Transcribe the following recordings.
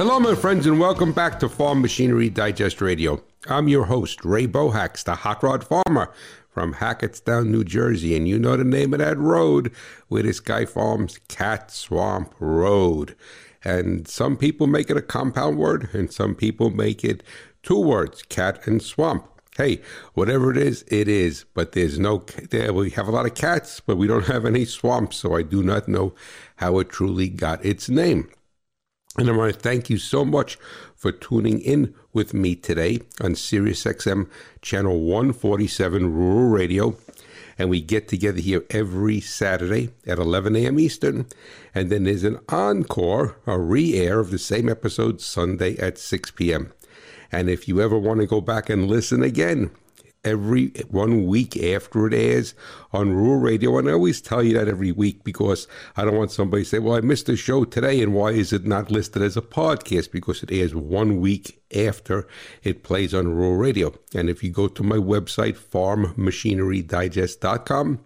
Hello, my friends, and welcome back to Farm Machinery Digest Radio. I'm your host, Ray Bohacz, the hot rod farmer from Hackettstown, New Jersey. And you know the name of that road where this guy farms Cat Swamp Road. And some people make it a compound word, and some people make it two words, cat and swamp. Hey, whatever it is, it is. But there's no, there, we have a lot of cats, but we don't have any swamps, so I do not know how it truly got its name. And I want to thank you so much for tuning in with me today on SiriusXM channel 147 Rural Radio. And we get together here every Saturday at 11 a.m. Eastern. And then there's an encore, a re air of the same episode Sunday at 6 p.m. And if you ever want to go back and listen again, every one week after it airs on rural radio. And I always tell you that every week because I don't want somebody to say, well, I missed the show today. And why is it not listed as a podcast? Because it airs one week after it plays on rural radio. And if you go to my website, farmmachinerydigest.com,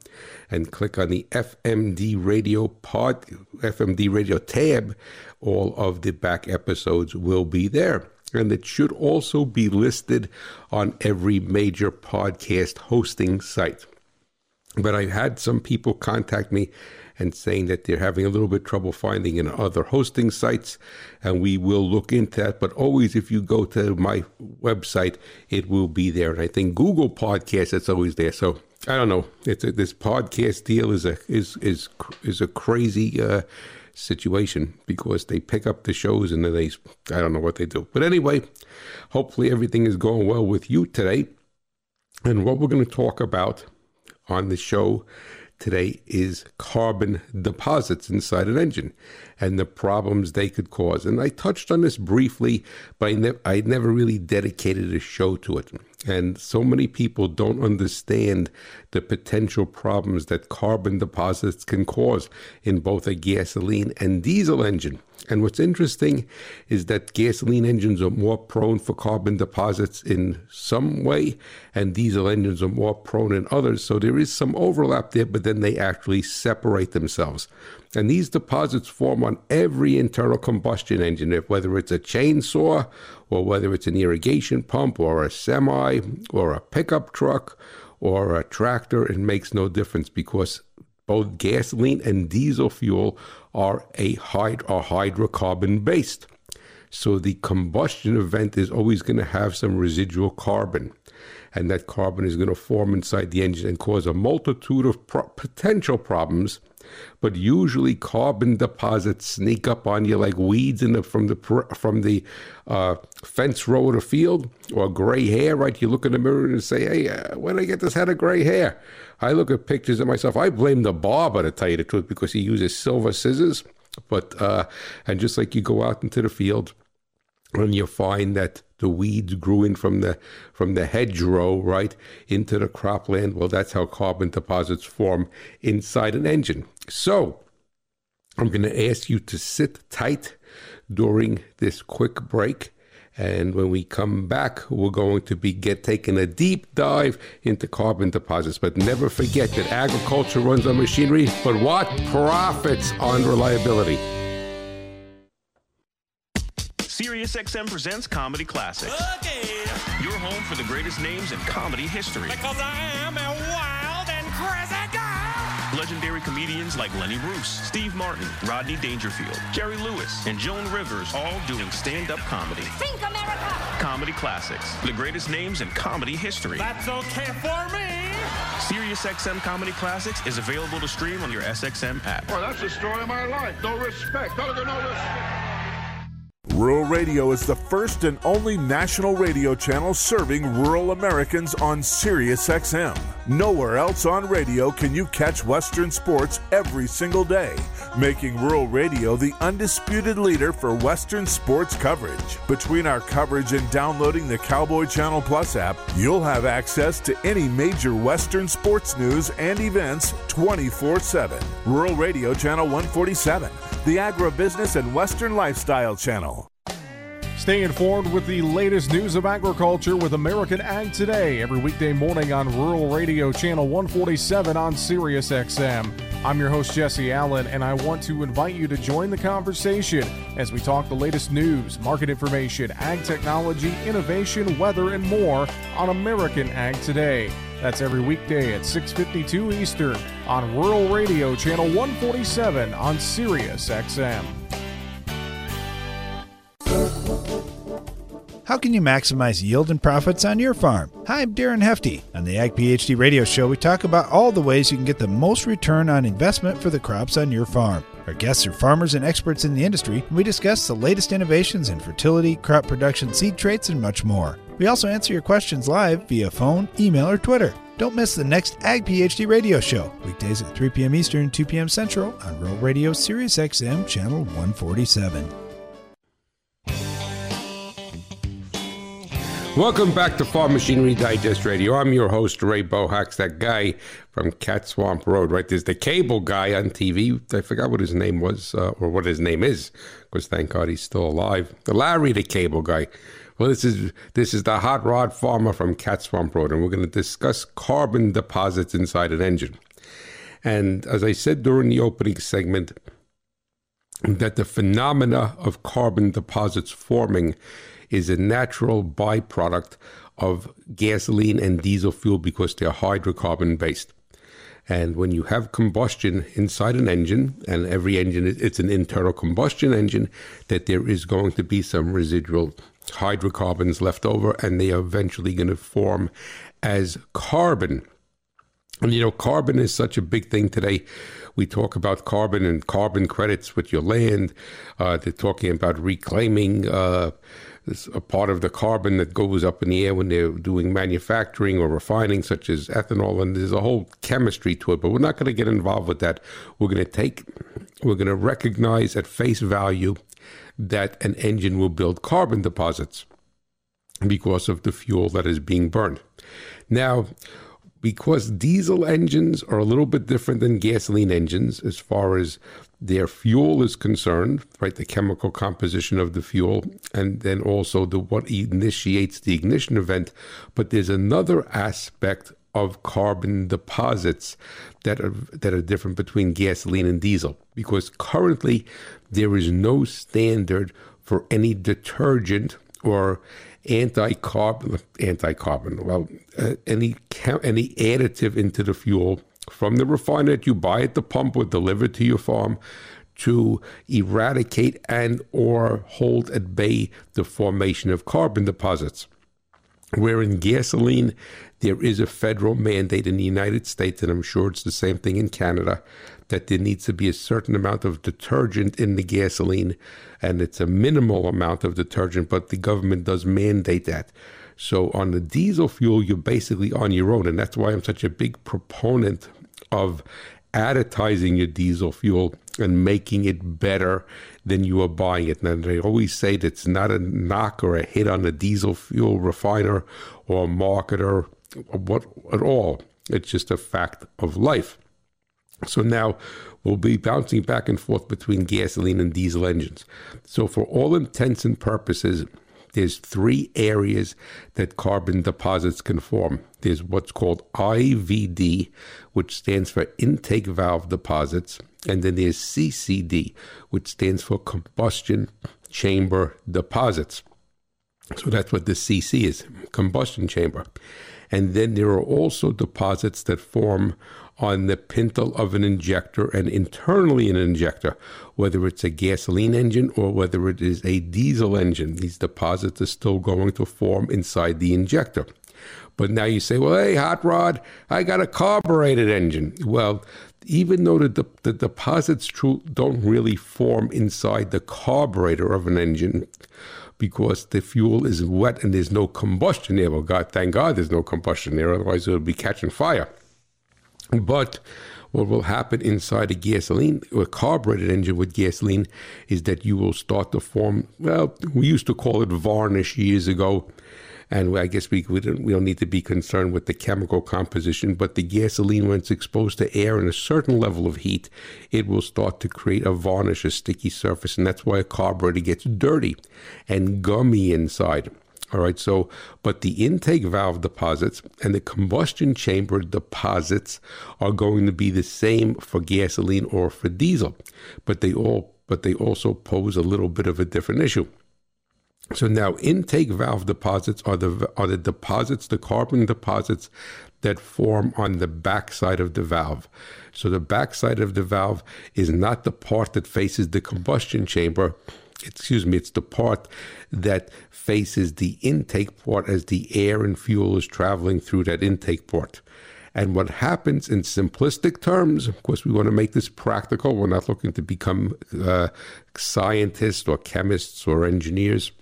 and click on the FMD radio pod, FMD radio tab, all of the back episodes will be there and it should also be listed on every major podcast hosting site. But I've had some people contact me and saying that they're having a little bit trouble finding in other hosting sites, and we will look into that. But always, if you go to my website, it will be there. And I think Google Podcast, it's always there. So I don't know. A, this podcast deal is a is is is a crazy. Uh, situation because they pick up the shows and then they, I don't know what they do. But anyway, hopefully everything is going well with you today. And what we're going to talk about on the show today is carbon deposits inside an engine and the problems they could cause. And I touched on this briefly, but I, ne- I never really dedicated a show to it. And so many people don't understand the potential problems that carbon deposits can cause in both a gasoline and diesel engine. And what's interesting is that gasoline engines are more prone for carbon deposits in some way, and diesel engines are more prone in others. So there is some overlap there, but then they actually separate themselves. And these deposits form on every internal combustion engine, whether it's a chainsaw or whether it's an irrigation pump or a semi or a pickup truck or a tractor. It makes no difference because both gasoline and diesel fuel are a hyd- are hydrocarbon based. So the combustion event is always going to have some residual carbon. And that carbon is going to form inside the engine and cause a multitude of pro- potential problems but usually carbon deposits sneak up on you like weeds the, from the from the uh, fence row of the field or gray hair. Right, you look in the mirror and say, "Hey, uh, where did I get this head of gray hair?" I look at pictures of myself. I blame the barber to tell you the truth because he uses silver scissors. But uh, and just like you go out into the field and you find that the weeds grew in from the from the hedgerow right into the cropland. Well, that's how carbon deposits form inside an engine. So, I'm going to ask you to sit tight during this quick break. And when we come back, we're going to be get taking a deep dive into carbon deposits. But never forget that agriculture runs on machinery, but what profits on reliability. SiriusXM presents Comedy Classics. Okay. Your home for the greatest names in comedy history. Because I am a wild and crazy guy. Legendary comedians like Lenny Bruce, Steve Martin, Rodney Dangerfield, Jerry Lewis, and Joan Rivers all doing stand-up comedy. Think America! Comedy Classics. The greatest names in comedy history. That's okay for me. SiriusXM Comedy Classics is available to stream on your SXM app. Well, that's the story of my life. No respect. No, no, no respect. Rural Radio is the first and only national radio channel serving rural Americans on Sirius XM. Nowhere else on radio can you catch Western sports every single day, making rural radio the undisputed leader for Western sports coverage. Between our coverage and downloading the Cowboy Channel Plus app, you'll have access to any major Western sports news and events 24 7. Rural Radio Channel 147, the Agribusiness and Western Lifestyle Channel. Stay informed with the latest news of agriculture with American Ag Today every weekday morning on Rural Radio Channel 147 on Sirius XM. I'm your host, Jesse Allen, and I want to invite you to join the conversation as we talk the latest news, market information, ag technology, innovation, weather, and more on American Ag Today. That's every weekday at 6:52 Eastern on Rural Radio Channel 147 on Sirius XM. How can you maximize yield and profits on your farm? Hi, I'm Darren Hefty. On the Ag PhD radio show, we talk about all the ways you can get the most return on investment for the crops on your farm. Our guests are farmers and experts in the industry, and we discuss the latest innovations in fertility, crop production, seed traits, and much more. We also answer your questions live via phone, email, or Twitter. Don't miss the next Ag PhD radio show, weekdays at 3 p.m. Eastern, 2 p.m. Central on Rural Radio Sirius XM, Channel 147. Welcome back to Farm Machinery Digest Radio. I'm your host, Ray Bohacz, that guy from Cat Swamp Road, right? There's the cable guy on TV. I forgot what his name was uh, or what his name is, because thank God he's still alive. Larry, the cable guy. Well, this is this is the hot rod farmer from Cat Swamp Road, and we're going to discuss carbon deposits inside an engine. And as I said during the opening segment, that the phenomena of carbon deposits forming is a natural byproduct of gasoline and diesel fuel because they're hydrocarbon based. And when you have combustion inside an engine, and every engine, it's an internal combustion engine, that there is going to be some residual hydrocarbons left over, and they are eventually going to form as carbon. And you know, carbon is such a big thing today. We talk about carbon and carbon credits with your land. Uh, they're talking about reclaiming. Uh, a part of the carbon that goes up in the air when they're doing manufacturing or refining, such as ethanol, and there's a whole chemistry to it. But we're not going to get involved with that. We're going to take, we're going to recognize at face value that an engine will build carbon deposits because of the fuel that is being burned. Now, because diesel engines are a little bit different than gasoline engines as far as their fuel is concerned, right? The chemical composition of the fuel, and then also the what initiates the ignition event. But there's another aspect of carbon deposits that are that are different between gasoline and diesel. Because currently there is no standard for any detergent or anti-carbon anti-carbon well uh, any any additive into the fuel from the refiner that you buy at the pump or delivered to your farm to eradicate and or hold at bay the formation of carbon deposits. Where in gasoline there is a federal mandate in the United States and I'm sure it's the same thing in Canada that there needs to be a certain amount of detergent in the gasoline, and it's a minimal amount of detergent, but the government does mandate that. So on the diesel fuel, you're basically on your own, and that's why I'm such a big proponent of additizing your diesel fuel and making it better than you are buying it. And they always say that it's not a knock or a hit on the diesel fuel refiner or marketer what at all. It's just a fact of life. So now we'll be bouncing back and forth between gasoline and diesel engines. So, for all intents and purposes, there's three areas that carbon deposits can form. There's what's called IVD, which stands for intake valve deposits, and then there's CCD, which stands for combustion chamber deposits. So that's what the CC is, combustion chamber. And then there are also deposits that form on the pintle of an injector and internally in an injector, whether it's a gasoline engine or whether it is a diesel engine. These deposits are still going to form inside the injector. But now you say, well, hey, hot rod, I got a carbureted engine. Well, even though the, the deposits don't really form inside the carburetor of an engine, because the fuel is wet and there's no combustion there. Well, God, thank God there's no combustion there, otherwise it would be catching fire. But what will happen inside a gasoline or carbureted engine with gasoline is that you will start to form, well, we used to call it varnish years ago. And I guess we, we, don't, we don't need to be concerned with the chemical composition, but the gasoline, when it's exposed to air and a certain level of heat, it will start to create a varnish, a sticky surface. And that's why a carburetor gets dirty and gummy inside. All right, so, but the intake valve deposits and the combustion chamber deposits are going to be the same for gasoline or for diesel, but they all, but they also pose a little bit of a different issue. So now intake valve deposits are the are the deposits, the carbon deposits that form on the backside of the valve. So the backside of the valve is not the part that faces the combustion chamber. Excuse me, it's the part that faces the intake port as the air and fuel is traveling through that intake port. And what happens in simplistic terms, of course, we want to make this practical. We're not looking to become uh, scientists or chemists or engineers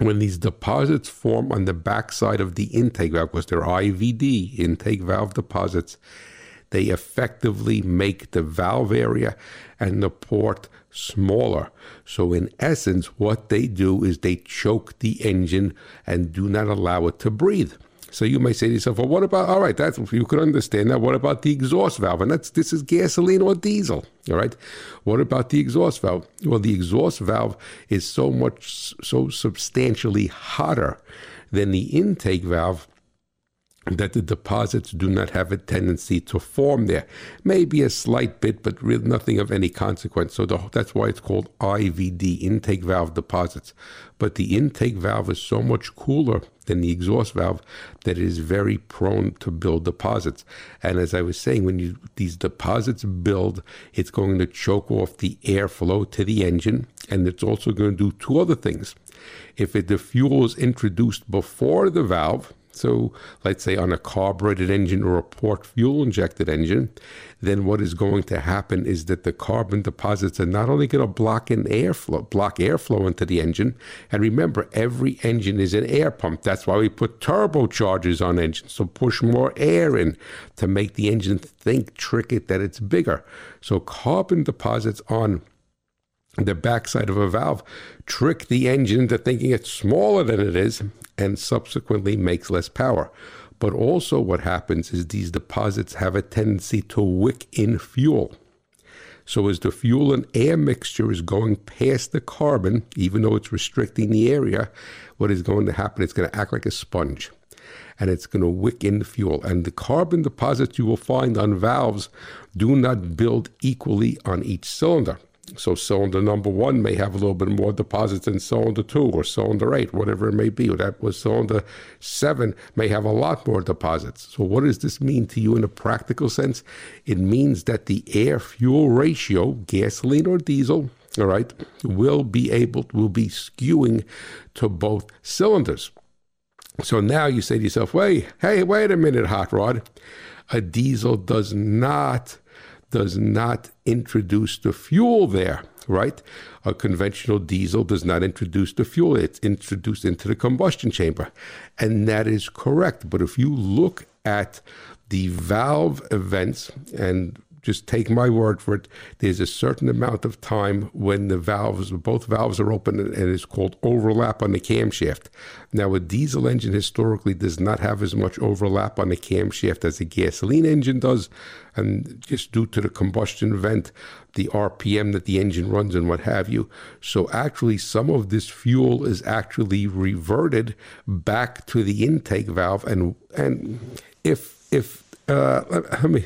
when these deposits form on the backside of the intake valve, because they're IVD, intake valve deposits, they effectively make the valve area and the port smaller. So, in essence, what they do is they choke the engine and do not allow it to breathe. So you may say to yourself, well, what about, all right, that's, you could understand that. What about the exhaust valve? And that's, this is gasoline or diesel, all right? What about the exhaust valve? Well, the exhaust valve is so much, so substantially hotter than the intake valve that the deposits do not have a tendency to form there. Maybe a slight bit, but really nothing of any consequence. So the, that's why it's called IVD, intake valve deposits. But the intake valve is so much cooler than the exhaust valve that it is very prone to build deposits. And as I was saying, when you these deposits build, it's going to choke off the airflow to the engine, and it's also going to do two other things. If it, the fuel is introduced before the valve, so let's say on a carbureted engine or a port fuel injected engine, then what is going to happen is that the carbon deposits are not only going to block in airflow, block airflow into the engine. And remember, every engine is an air pump. That's why we put turbochargers on engines to push more air in to make the engine think, trick it that it's bigger. So carbon deposits on the backside of a valve trick the engine into thinking it's smaller than it is and subsequently makes less power. But also, what happens is these deposits have a tendency to wick in fuel. So, as the fuel and air mixture is going past the carbon, even though it's restricting the area, what is going to happen? It's going to act like a sponge and it's going to wick in the fuel. And the carbon deposits you will find on valves do not build equally on each cylinder. So cylinder number one may have a little bit more deposits than cylinder two or cylinder eight, whatever it may be. Or that was cylinder seven may have a lot more deposits. So what does this mean to you in a practical sense? It means that the air fuel ratio, gasoline or diesel, all right, will be able will be skewing to both cylinders. So now you say to yourself, wait, hey, wait a minute, hot rod. A diesel does not does not introduce the fuel there, right? A conventional diesel does not introduce the fuel, it's introduced into the combustion chamber. And that is correct. But if you look at the valve events and just take my word for it. There's a certain amount of time when the valves, both valves are open, and it's called overlap on the camshaft. Now, a diesel engine historically does not have as much overlap on the camshaft as a gasoline engine does, and just due to the combustion vent, the RPM that the engine runs, and what have you. So, actually, some of this fuel is actually reverted back to the intake valve, and and if if uh, let me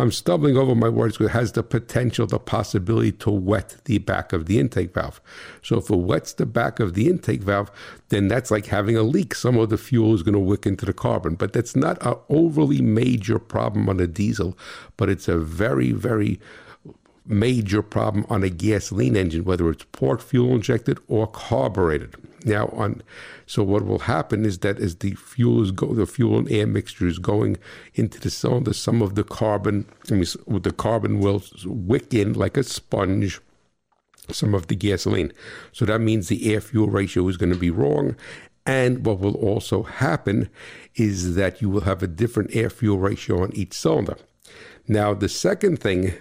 I'm stumbling over my words because it has the potential, the possibility to wet the back of the intake valve. So if it wets the back of the intake valve, then that's like having a leak. Some of the fuel is going to wick into the carbon, but that's not an overly major problem on a diesel, but it's a very, very major problem on a gasoline engine, whether it's port fuel injected or carbureted. Now, on so what will happen is that as the fuel is go, the fuel and air mixture is going into the cylinder, some of the carbon, I mean, the carbon will wick in like a sponge some of the gasoline. So that means the air fuel ratio is going to be wrong. And what will also happen is that you will have a different air fuel ratio on each cylinder. Now, the second thing,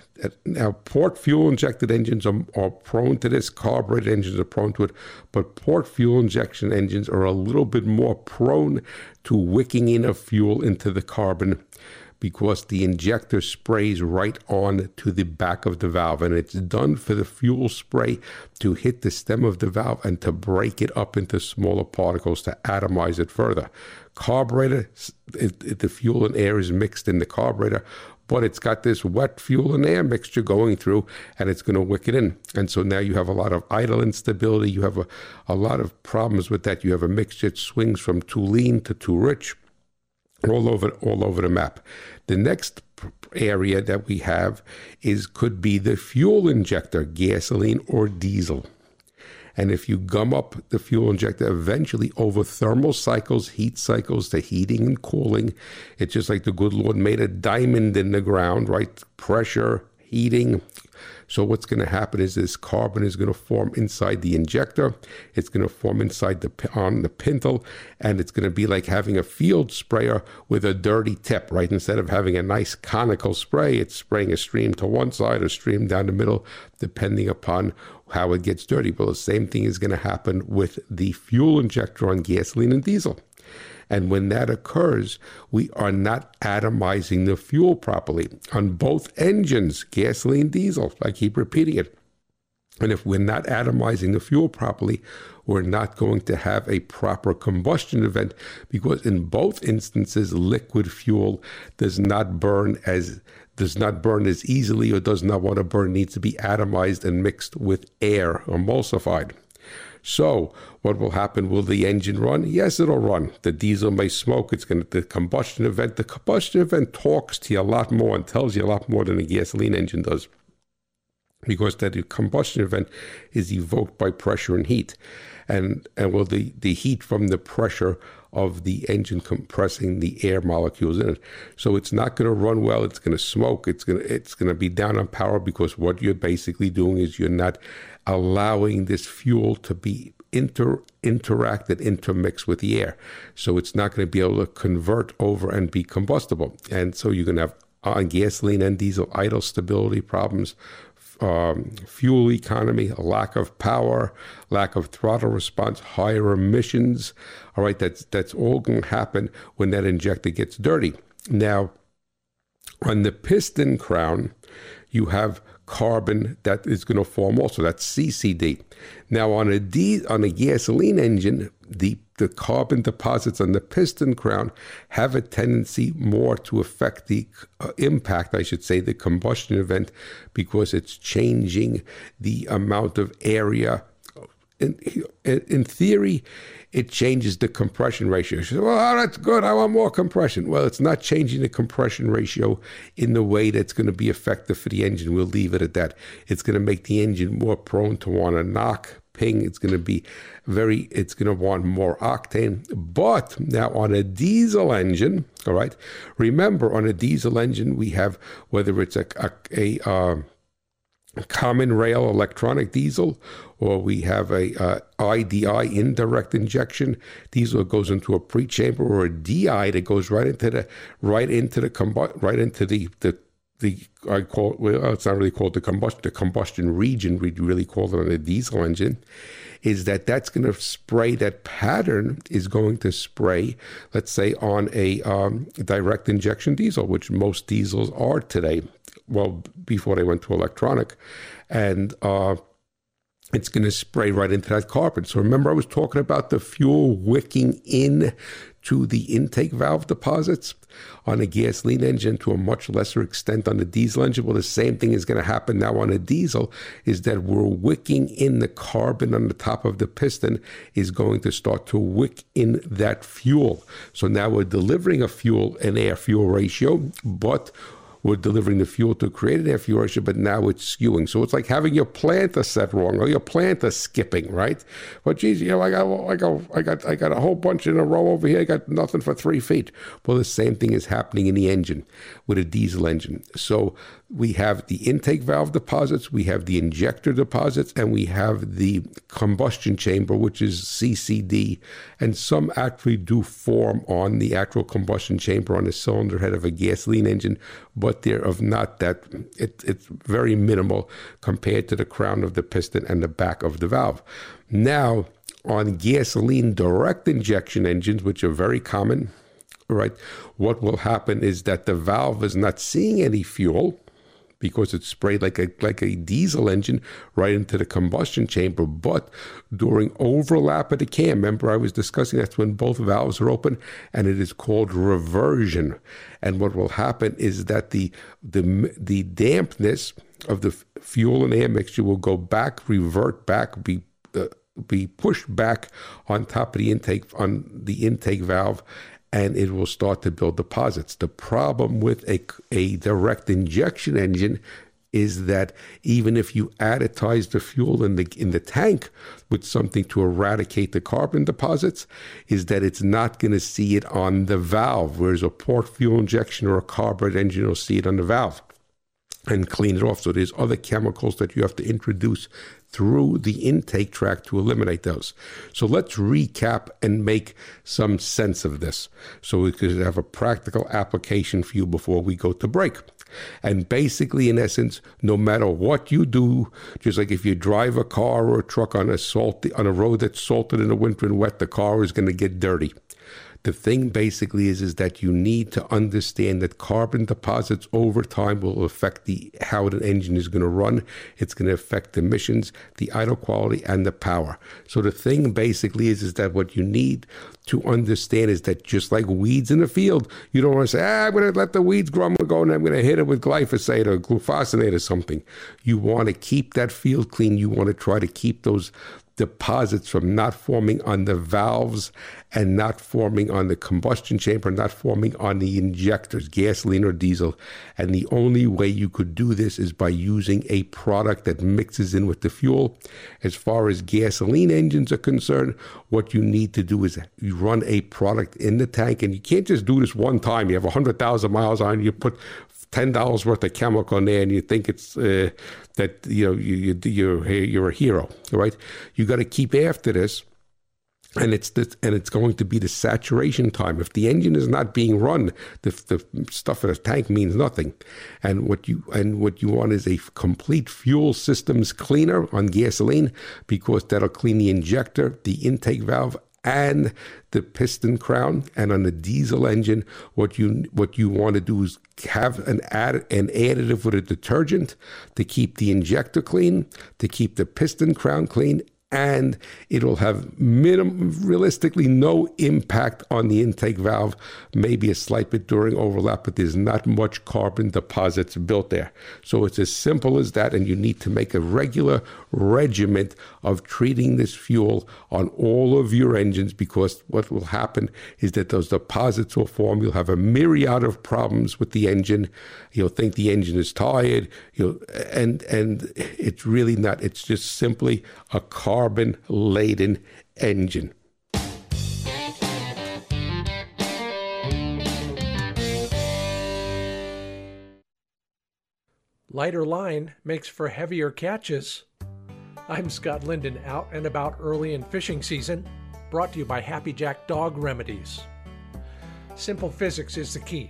now port fuel injected engines are, are, prone to this, carbureted engines are prone to it, but port fuel injection engines are a little bit more prone to wicking in of fuel into the carbon because the injector sprays right on to the back of the valve. And it's done for the fuel spray to hit the stem of the valve and to break it up into smaller particles to atomize it further. Carburetor, it, it, the fuel and air is mixed in the carburetor but it's got this wet fuel and air mixture going through and it's going to wick it in. And so now you have a lot of idle instability. You have a, a lot of problems with that. You have a mixture that swings from too lean to too rich all over all over the map. The next area that we have is could be the fuel injector, gasoline or diesel. And if you gum up the fuel injector, eventually over thermal cycles, heat cycles, the heating and cooling, it's just like the good Lord made a diamond in the ground, right? Pressure, heating, so what's going to happen is this carbon is going to form inside the injector. It's going to form inside the on the pintle, and it's going to be like having a field sprayer with a dirty tip, right? Instead of having a nice conical spray, it's spraying a stream to one side or stream down the middle, depending upon how it gets dirty. Well, the same thing is going to happen with the fuel injector on gasoline and diesel. And when that occurs, we are not atomizing the fuel properly on both engines, gasoline, diesel. I keep repeating it. And if we're not atomizing the fuel properly, we're not going to have a proper combustion event because in both instances, liquid fuel does not burn as does not burn as easily or does not want to burn, needs to be atomized and mixed with air, emulsified. So, what will happen? Will the engine run? Yes, it'll run. The diesel may smoke. It's going to the combustion event. The combustion event talks to you a lot more and tells you a lot more than a gasoline engine does, because that combustion event is evoked by pressure and heat, and and well, the the heat from the pressure of the engine compressing the air molecules in it. So it's not going to run well. It's going to smoke. It's going to it's going to be down on power because what you're basically doing is you're not allowing this fuel to be inter interacted, intermixed with the air. So it's not going to be able to convert over and be combustible. And so you're going to have on gasoline and diesel idle stability problems, um, fuel economy, a lack of power, lack of throttle response, higher emissions. All right, that's that's all going to happen when that injector gets dirty. Now, on the piston crown, you have carbon that is going to form also. That's CCD. Now on a D on a gasoline engine, the the carbon deposits on the piston crown have a tendency more to affect the uh, impact, I should say, the combustion event, because it's changing the amount of area. In, in theory, it changes the compression ratio. Well, that's good. I want more compression. Well, it's not changing the compression ratio in the way that's going to be effective for the engine. We'll leave it at that. It's going to make the engine more prone to want to knock, ping. It's going to be very, it's going to want more octane. But now on a diesel engine, all right, remember on a diesel engine, we have whether it's a, a, a uh, common rail electronic diesel, or we have a uh, IDI indirect injection diesel that goes into a pre-chamber, or a DI that goes right into the right into the combu- right into the the the I call well, it's not really called the combustion the combustion region. We'd really call it on a diesel engine. Is that that's going to spray that pattern is going to spray, let's say, on a um, direct injection diesel, which most diesels are today well before they went to electronic, and uh, it's going to spray right into that carpet. So remember, I was talking about the fuel wicking in to the intake valve deposits on a gasoline engine to a much lesser extent on a diesel engine. Well, the same thing is going to happen now on a diesel is that we're wicking in the carbon on the top of the piston is going to start to wick in that fuel. So now we're delivering a fuel and air fuel ratio, but we're delivering the fuel to create an air fuel ratio, but now it's skewing. So it's like having your planter set wrong or your planter skipping, right? But geez, you know, I got, I got, I got, I got a whole bunch in a row over here. I got nothing for three feet. Well, the same thing is happening in the engine with a diesel engine. So we have the intake valve deposits, we have the injector deposits, and we have the combustion chamber, which is CCD. And some actually do form on the actual combustion chamber on the cylinder head of a gasoline engine, but they're of not that, it, it's very minimal compared to the crown of the piston and the back of the valve. Now, on gasoline direct injection engines, which are very common, right, what will happen is that the valve is not seeing any fuel because it's sprayed like a like a diesel engine right into the combustion chamber. But during overlap of the cam, remember I was discussing that's when both valves are open, and it is called reversion. And what will happen is that the the the dampness of the fuel and air mixture will go back, revert back, be uh, be pushed back on top of the intake on the intake valve and it will start to build deposits. The problem with a, a direct injection engine is that even if you additize the fuel in the in the tank with something to eradicate the carbon deposits, is that it's not going to see it on the valve, whereas a port fuel injection or a carburet engine will see it on the valve and clean it off. So there's other chemicals that you have to introduce through the intake tract to eliminate those. So let's recap and make some sense of this so we could have a practical application for you before we go to break. And basically, in essence, no matter what you do, just like if you drive a car or a truck on a salty on a road that's salted in the winter and wet, the car is going to get dirty. The thing basically is is that you need to understand that carbon deposits over time will affect the how the engine is going to run. It's going to affect emissions, the idle quality, and the power. So the thing basically is is that what you need to understand is that just like weeds in the field, you don't want to say, ah, I'm going to let the weeds grow, I'm going to go and I'm going to hit it with glyphosate or glufosinate or something. You want to keep that field clean. You want to try to keep those deposits from not forming on the valves and not forming on the combustion chamber, not forming on the injectors, gasoline or diesel. And the only way you could do this is by using a product that mixes in with the fuel. As far as gasoline engines are concerned, what you need to do is you run a product in the tank, and you can't just do this one time. You have 100,000 miles on, you put ten dollars worth of chemical in there, and you think it's uh, that you know you, you you're you're a hero, right? You got to keep after this and it's and it's going to be the saturation time. If the engine is not being run, the, the stuff in the tank means nothing. And what you and what you want is a complete fuel systems cleaner on gasoline because that'll clean the injector, the intake valve, and the piston crown. And on the diesel engine, what you what you want to do is have an add an additive with a detergent to keep the injector clean, to keep the piston crown clean, and it'll have minimum, realistically, no impact on the intake valve. Maybe a slight bit during overlap, but there's not much carbon deposits built there. So it's as simple as that, and you need to make a regular regiment of treating this fuel on all of your engines because what will happen is that those deposits will form. You'll have a myriad of problems with the engine. You'll think the engine is tired. You'll, and and it's really not. It's just simply a carbon laden engine. Lighter line makes for heavier catches. I'm Scott Linden, out and about early in fishing season, brought to you by Happy Jack Dog Remedies. Simple physics is the key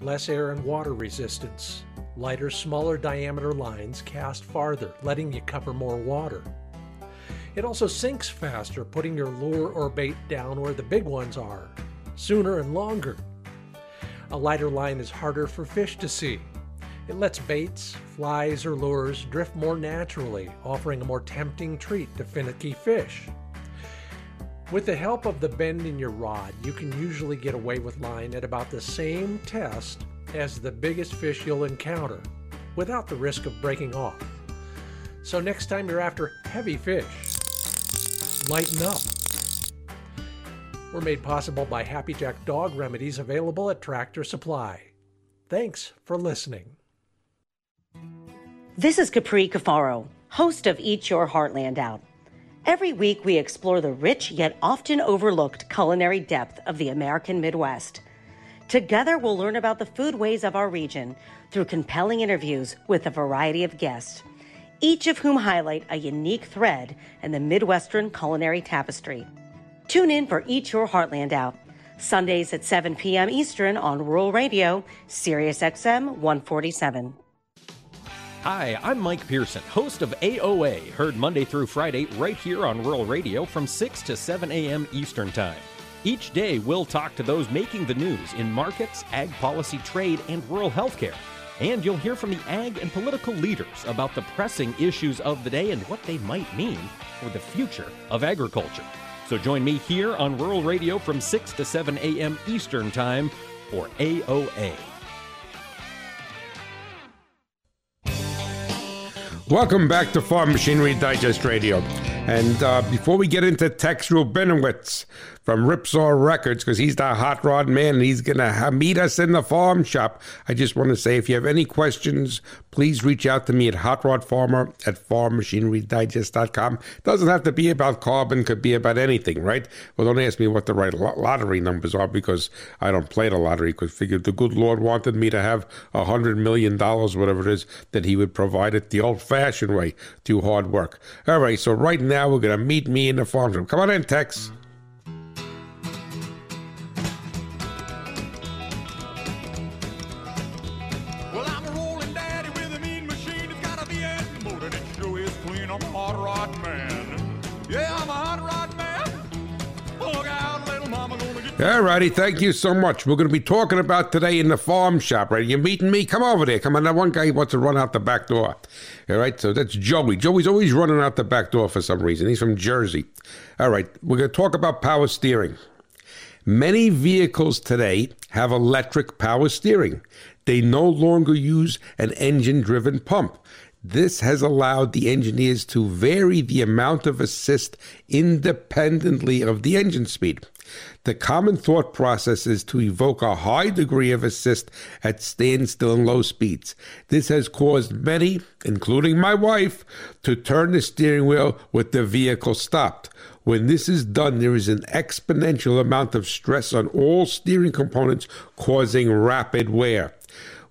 less air and water resistance. Lighter, smaller diameter lines cast farther, letting you cover more water. It also sinks faster, putting your lure or bait down where the big ones are, sooner and longer. A lighter line is harder for fish to see. It lets baits, flies, or lures drift more naturally, offering a more tempting treat to finicky fish. With the help of the bend in your rod, you can usually get away with line at about the same test as the biggest fish you'll encounter, without the risk of breaking off. So next time you're after heavy fish, lighten up. We're made possible by Happy Jack Dog Remedies available at Tractor Supply. Thanks for listening. This is Capri Cafaro, host of Eat Your Heartland Out. Every week, we explore the rich yet often overlooked culinary depth of the American Midwest. Together, we'll learn about the foodways of our region through compelling interviews with a variety of guests, each of whom highlight a unique thread in the Midwestern culinary tapestry. Tune in for Eat Your Heartland Out, Sundays at 7 p.m. Eastern on Rural Radio, Sirius XM 147. Hi, I'm Mike Pearson, host of AOA, heard Monday through Friday right here on Rural Radio from 6 to 7 a.m. Eastern Time. Each day, we'll talk to those making the news in markets, ag policy, trade, and rural healthcare. And you'll hear from the ag and political leaders about the pressing issues of the day and what they might mean for the future of agriculture. So join me here on Rural Radio from 6 to 7 a.m. Eastern Time for AOA. Welcome back to Farm Machinery Digest Radio. And uh, before we get into Tex Rubinowitz from Ripsaw Records, because he's the hot rod man and he's going to meet us in the farm shop, I just want to say if you have any questions, please reach out to me at hotrodfarmer at farmmachinerydigest.com. Doesn't have to be about carbon, could be about anything, right? Well, don't ask me what the right lottery numbers are because I don't play the lottery because figured the good Lord wanted me to have a hundred million dollars, whatever it is, that he would provide it the old fashioned way through hard work. All right, so right now, we're going to meet me in the farm room. Come on in, Tex. Well, All righty, thank you so much. We're going to be talking about today in the farm shop, right? You're meeting me? Come over there. Come on. That one guy wants to run out the back door. All right, so that's Joey. Joey's always running out the back door for some reason. He's from Jersey. All right, we're going to talk about power steering. Many vehicles today have electric power steering. They no longer use an engine driven pump. This has allowed the engineers to vary the amount of assist independently of the engine speed. The common thought process is to evoke a high degree of assist at standstill and low speeds. This has caused many, including my wife, to turn the steering wheel with the vehicle stopped. When this is done, there is an exponential amount of stress on all steering components, causing rapid wear.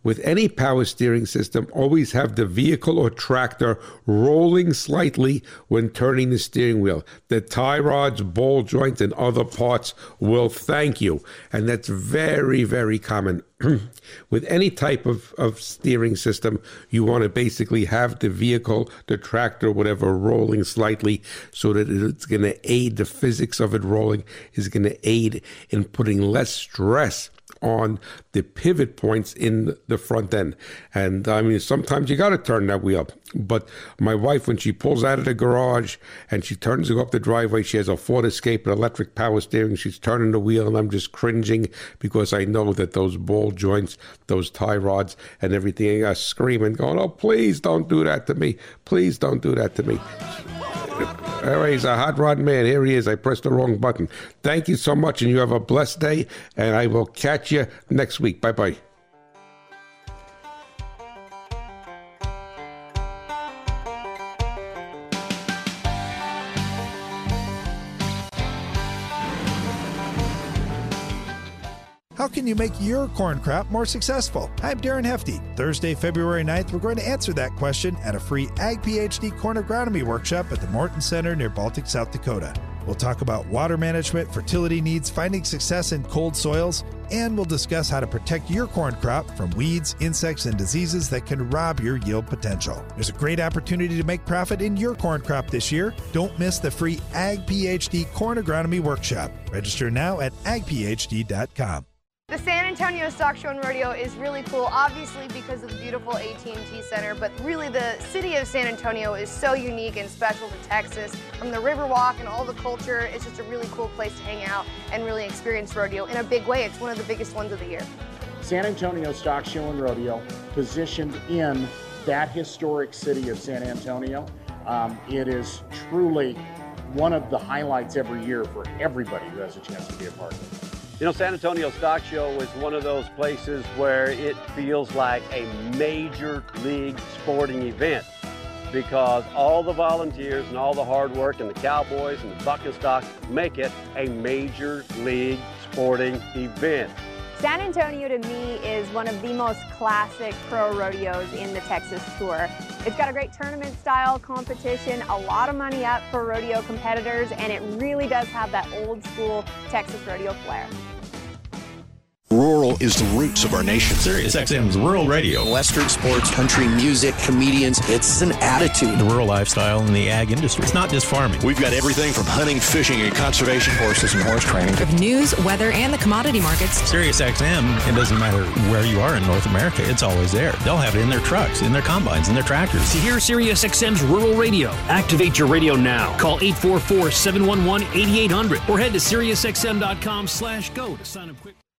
With any power steering system, always have the vehicle or tractor rolling slightly when turning the steering wheel. The tie rods, ball joints, and other parts will thank you. And that's very, very common. With any type of, of steering system, you want to basically have the vehicle, the tractor, whatever, rolling slightly so that it's going to aid the physics of it rolling, is going to aid in putting less stress on the pivot points in the front end. And I mean, sometimes you got to turn that wheel. But my wife, when she pulls out of the garage and she turns to go up the driveway, she has a Ford Escape and electric power steering. She's turning the wheel, and I'm just cringing because I know that those ball joints, those tie rods, and everything are screaming, going, Oh, please don't do that to me. Please don't do that to me. All right, he's a hot rod man. Here he is. I pressed the wrong button. Thank you so much, and you have a blessed day. And I will catch you next week. Bye bye. Can you make your corn crop more successful? I'm Darren Hefty. Thursday, February 9th, we're going to answer that question at a free Ag PhD corn agronomy workshop at the Morton Center near Baltic, South Dakota. We'll talk about water management, fertility needs, finding success in cold soils, and we'll discuss how to protect your corn crop from weeds, insects, and diseases that can rob your yield potential. There's a great opportunity to make profit in your corn crop this year. Don't miss the free Ag PhD Corn Agronomy Workshop. Register now at agphd.com. The San Antonio Stock Show and Rodeo is really cool, obviously because of the beautiful AT&T Center, but really the city of San Antonio is so unique and special to Texas. From the Riverwalk and all the culture, it's just a really cool place to hang out and really experience rodeo in a big way. It's one of the biggest ones of the year. San Antonio Stock Show and Rodeo, positioned in that historic city of San Antonio. Um, it is truly one of the highlights every year for everybody who has a chance to be a part of it. You know, San Antonio Stock Show is one of those places where it feels like a major league sporting event because all the volunteers and all the hard work and the cowboys and the bucking stock make it a major league sporting event. San Antonio to me is one of the most classic pro rodeos in the Texas Tour. It's got a great tournament style competition, a lot of money up for rodeo competitors, and it really does have that old school Texas rodeo flair. Rural is the roots of our nation. Sirius XM's Rural Radio. Western sports, country music, comedians. It's an attitude. The rural lifestyle and the ag industry. It's not just farming. We've got everything from hunting, fishing, and conservation horses and horse training. Of news, weather, and the commodity markets. Sirius XM, it doesn't matter where you are in North America, it's always there. They'll have it in their trucks, in their combines, in their tractors. To hear Sirius XM's Rural Radio, activate your radio now. Call 844 711 8800 or head to SiriusXM.com slash go to sign up quick.